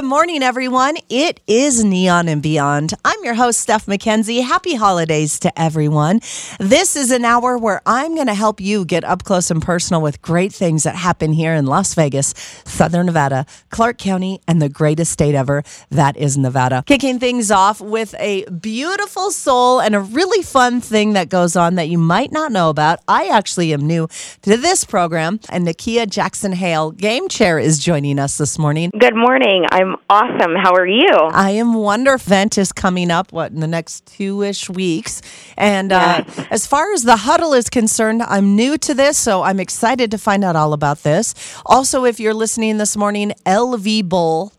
Good morning, everyone. It is Neon and Beyond. I'm your host, Steph McKenzie. Happy holidays to everyone. This is an hour where I'm going to help you get up close and personal with great things that happen here in Las Vegas, Southern Nevada, Clark County, and the greatest state ever, that is Nevada. Kicking things off with a beautiful soul and a really fun thing that goes on that you might not know about. I actually am new to this program, and Nakia Jackson Hale, Game Chair, is joining us this morning. Good morning. I'm awesome. How are you? I am wonder Vent is coming up what in the next two ish weeks, and uh, as far as the huddle is concerned, I'm new to this, so I'm excited to find out all about this. Also, if you're listening this morning, lvbowl.com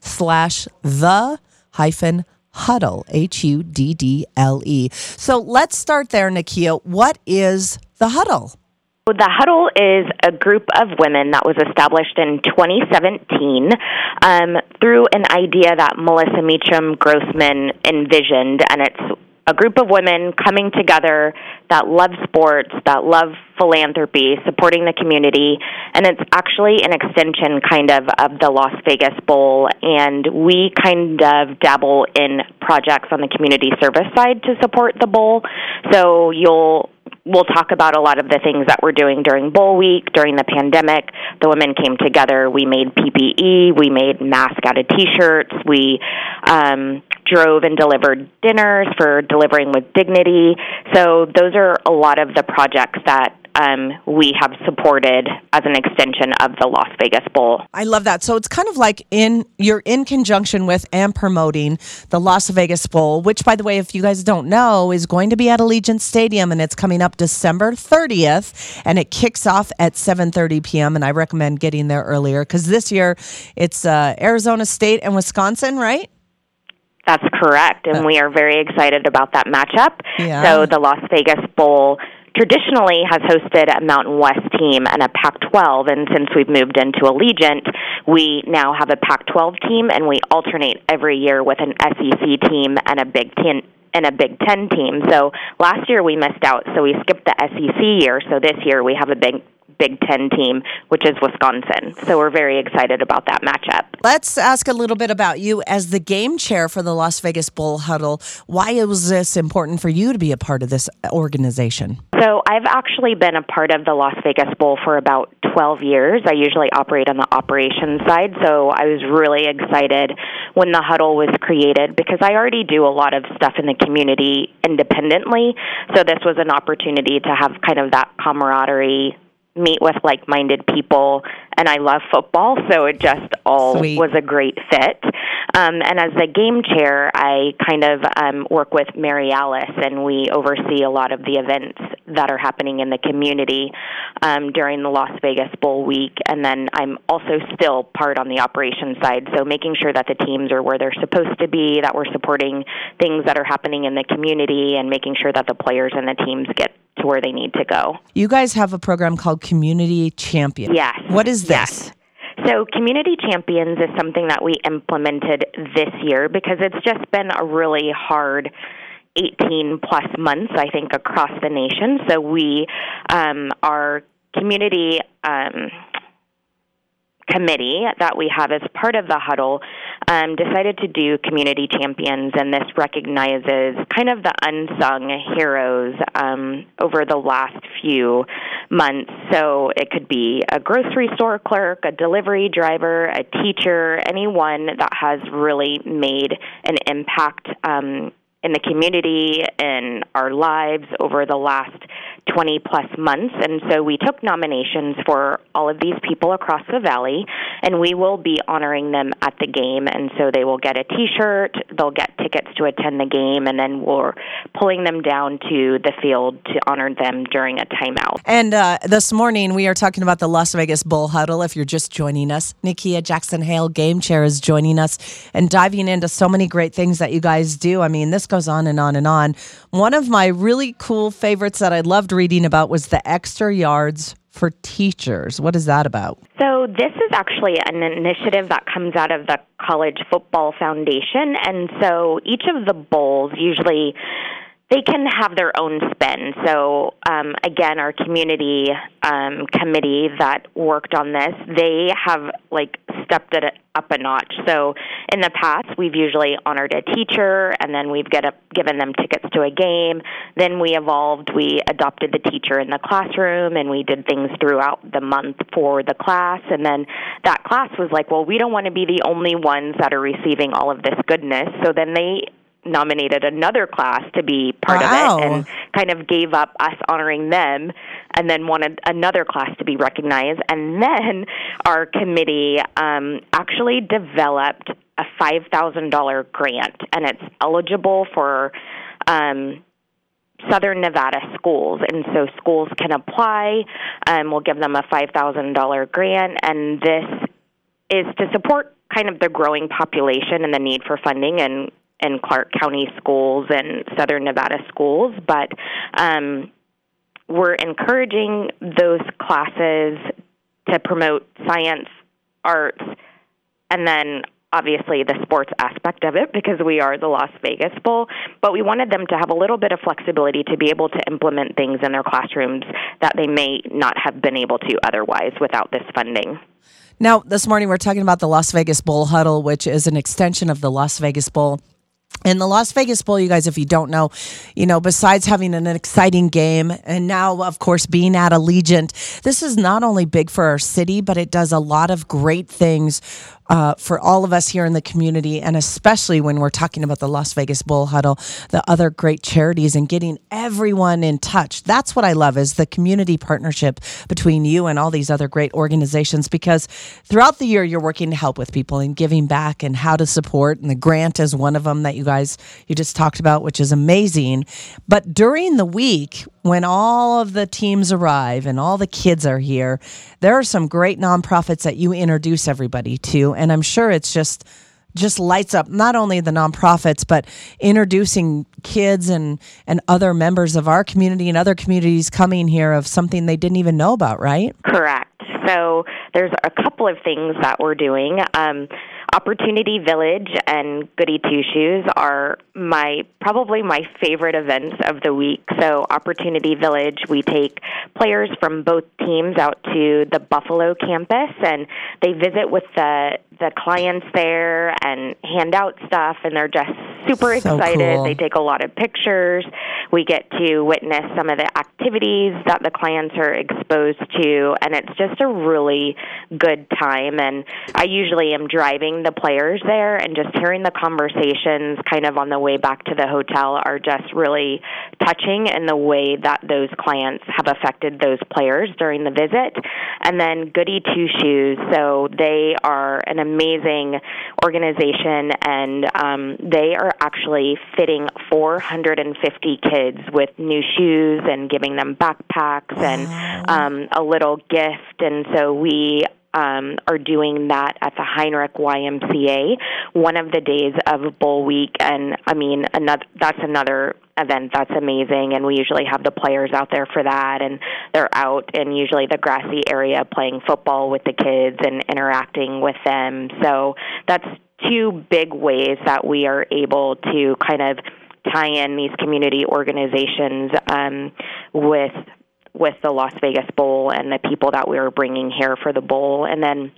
slash the hyphen huddle h u d d l e. So let's start there, Nakia. What is the huddle? The Huddle is a group of women that was established in 2017 um, through an idea that Melissa Meacham Grossman envisioned, and it's a group of women coming together that love sports, that love philanthropy, supporting the community, and it's actually an extension kind of of the Las Vegas Bowl. And we kind of dabble in projects on the community service side to support the bowl. So you'll we'll talk about a lot of the things that we're doing during Bowl Week, during the pandemic. The women came together. We made PPE, we made mask out of t shirts, we um, drove and delivered dinners for Delivering with Dignity. So, those are a lot of the projects that um, we have supported as an extension of the Las Vegas Bowl. I love that. So it's kind of like in you're in conjunction with and promoting the Las Vegas Bowl, which, by the way, if you guys don't know, is going to be at Allegiant Stadium and it's coming up December 30th, and it kicks off at 7:30 p.m. And I recommend getting there earlier because this year it's uh, Arizona State and Wisconsin, right? That's correct, and uh, we are very excited about that matchup. Yeah. So the Las Vegas Bowl traditionally has hosted a Mountain West team and a Pac 12. And since we've moved into Allegiant, we now have a Pac 12 team, and we alternate every year with an SEC team and a Big Ten and a Big Ten team. So last year we missed out, so we skipped the SEC year. So this year we have a Big Big Ten team, which is Wisconsin. So we're very excited about that matchup. Let's ask a little bit about you as the game chair for the Las Vegas Bowl Huddle. Why was this important for you to be a part of this organization? So I've actually been a part of the Las Vegas Bowl for about 12 years. I usually operate on the operations side, so I was really excited when the huddle was created because I already do a lot of stuff in the community independently. So this was an opportunity to have kind of that camaraderie meet with like-minded people and I love football so it just all Sweet. was a great fit um, and as the game chair I kind of um, work with Mary Alice and we oversee a lot of the events that are happening in the community um, during the Las Vegas Bowl week and then I'm also still part on the operations side so making sure that the teams are where they're supposed to be that we're supporting things that are happening in the community and making sure that the players and the teams get to where they need to go. You guys have a program called Community Champion. Yes. What is this? Yes. So, Community Champions is something that we implemented this year because it's just been a really hard 18 plus months, I think, across the nation. So, we, um, our community, um, committee that we have as part of the huddle um, decided to do community champions, and this recognizes kind of the unsung heroes um, over the last few months. So it could be a grocery store clerk, a delivery driver, a teacher, anyone that has really made an impact um, in the community and our lives over the last 20 plus months. And so we took nominations for all of these people across the valley, and we will be honoring them at the game. And so they will get a t shirt, they'll get tickets to attend the game, and then we're pulling them down to the field to honor them during a timeout. And uh, this morning, we are talking about the Las Vegas Bowl Huddle. If you're just joining us, Nakia Jackson Hale, Game Chair, is joining us and diving into so many great things that you guys do. I mean, this goes on and on and on. One of my really cool favorites that I loved reading about was the extra yards for teachers. What is that about? So, this is actually an initiative that comes out of the College Football Foundation. And so, each of the bowls usually they can have their own spin. So, um, again, our community um, committee that worked on this, they have like stepped it up a notch. So, in the past, we've usually honored a teacher, and then we've get a, given them tickets to a game. Then we evolved. We adopted the teacher in the classroom, and we did things throughout the month for the class. And then that class was like, well, we don't want to be the only ones that are receiving all of this goodness. So then they nominated another class to be part wow. of it and kind of gave up us honoring them and then wanted another class to be recognized and then our committee um, actually developed a $5000 grant and it's eligible for um, Southern Nevada schools, and so schools can apply. Um, we'll give them a five thousand dollar grant, and this is to support kind of the growing population and the need for funding and in Clark County schools and Southern Nevada schools, but um, we're encouraging those classes to promote science, arts, and then obviously the sports aspect of it because we are the Las Vegas Bowl, but we wanted them to have a little bit of flexibility to be able to implement things in their classrooms that they may not have been able to otherwise without this funding. Now, this morning we're talking about the Las Vegas Bowl Huddle, which is an extension of the Las Vegas Bowl. And the Las Vegas Bowl, you guys, if you don't know, you know, besides having an exciting game and now, of course, being at Allegiant, this is not only big for our city, but it does a lot of great things uh, for all of us here in the community, and especially when we're talking about the Las Vegas Bowl Huddle, the other great charities, and getting everyone in touch. That's what I love is the community partnership between you and all these other great organizations. Because throughout the year, you're working to help with people and giving back and how to support, and the grant is one of them that you guys you just talked about, which is amazing. But during the week, when all of the teams arrive and all the kids are here, there are some great nonprofits that you introduce everybody to. And I'm sure it's just just lights up not only the nonprofits but introducing kids and and other members of our community and other communities coming here of something they didn't even know about right? Correct. So there's a couple of things that we're doing. Um, Opportunity Village and Goody Two Shoes are my probably my favorite events of the week. So Opportunity Village, we take players from both teams out to the Buffalo campus and they visit with the the clients there and hand out stuff and they're just super So excited. cool. They take a lot of pictures. We get to witness some of the activities that the clients are exposed to and it's just a really good time and I usually am driving the players there and just hearing the conversations kind of on the way back to the hotel are just really touching in the way that those clients have affected those players during the visit. And then Goody Two Shoes, so they are an amazing organization and um, they are actually fitting 450 kids with new shoes and giving them backpacks and um, a little gift. And so we um, are doing that at the Heinrich YMCA one of the days of Bowl Week, and I mean, another that's another event that's amazing, and we usually have the players out there for that, and they're out in usually the grassy area playing football with the kids and interacting with them. So that's two big ways that we are able to kind of tie in these community organizations um, with with the Las Vegas Bowl and the people that we were bringing here for the bowl, and then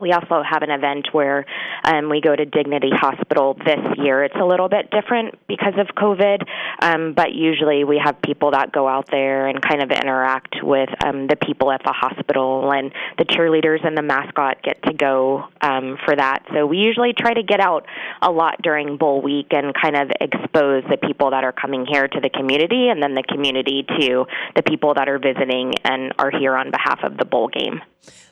we also have an event where um, we go to Dignity Hospital this year. It's a little bit different because of COVID, um, but usually we have people that go out there and kind of interact with um, the people at the hospital, and the cheerleaders and the mascot get to go um, for that. So we usually try to get out a lot during Bowl Week and kind of expose the people that are coming here to the community, and then the community to the people that are visiting and are here on behalf of the bowl game.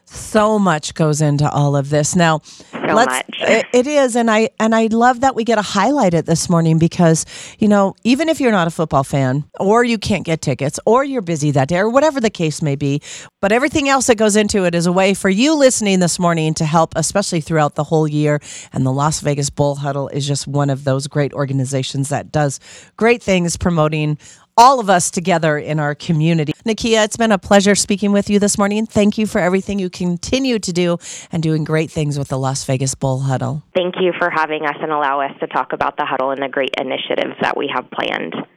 So much goes into all of this now let's much. it- it is and i and i love that we get to highlight it this morning because you know even if you're not a football fan or you can't get tickets or you're busy that day or whatever the case may be but everything else that goes into it is a way for you listening this morning to help especially throughout the whole year and the las vegas bowl huddle is just one of those great organizations that does great things promoting all of us together in our community. Nakia, it's been a pleasure speaking with you this morning. Thank you for everything you continue to do and doing great things with the Las Vegas Bowl Huddle. Thank you for having us and allow us to talk about the huddle and the great initiatives that we have planned.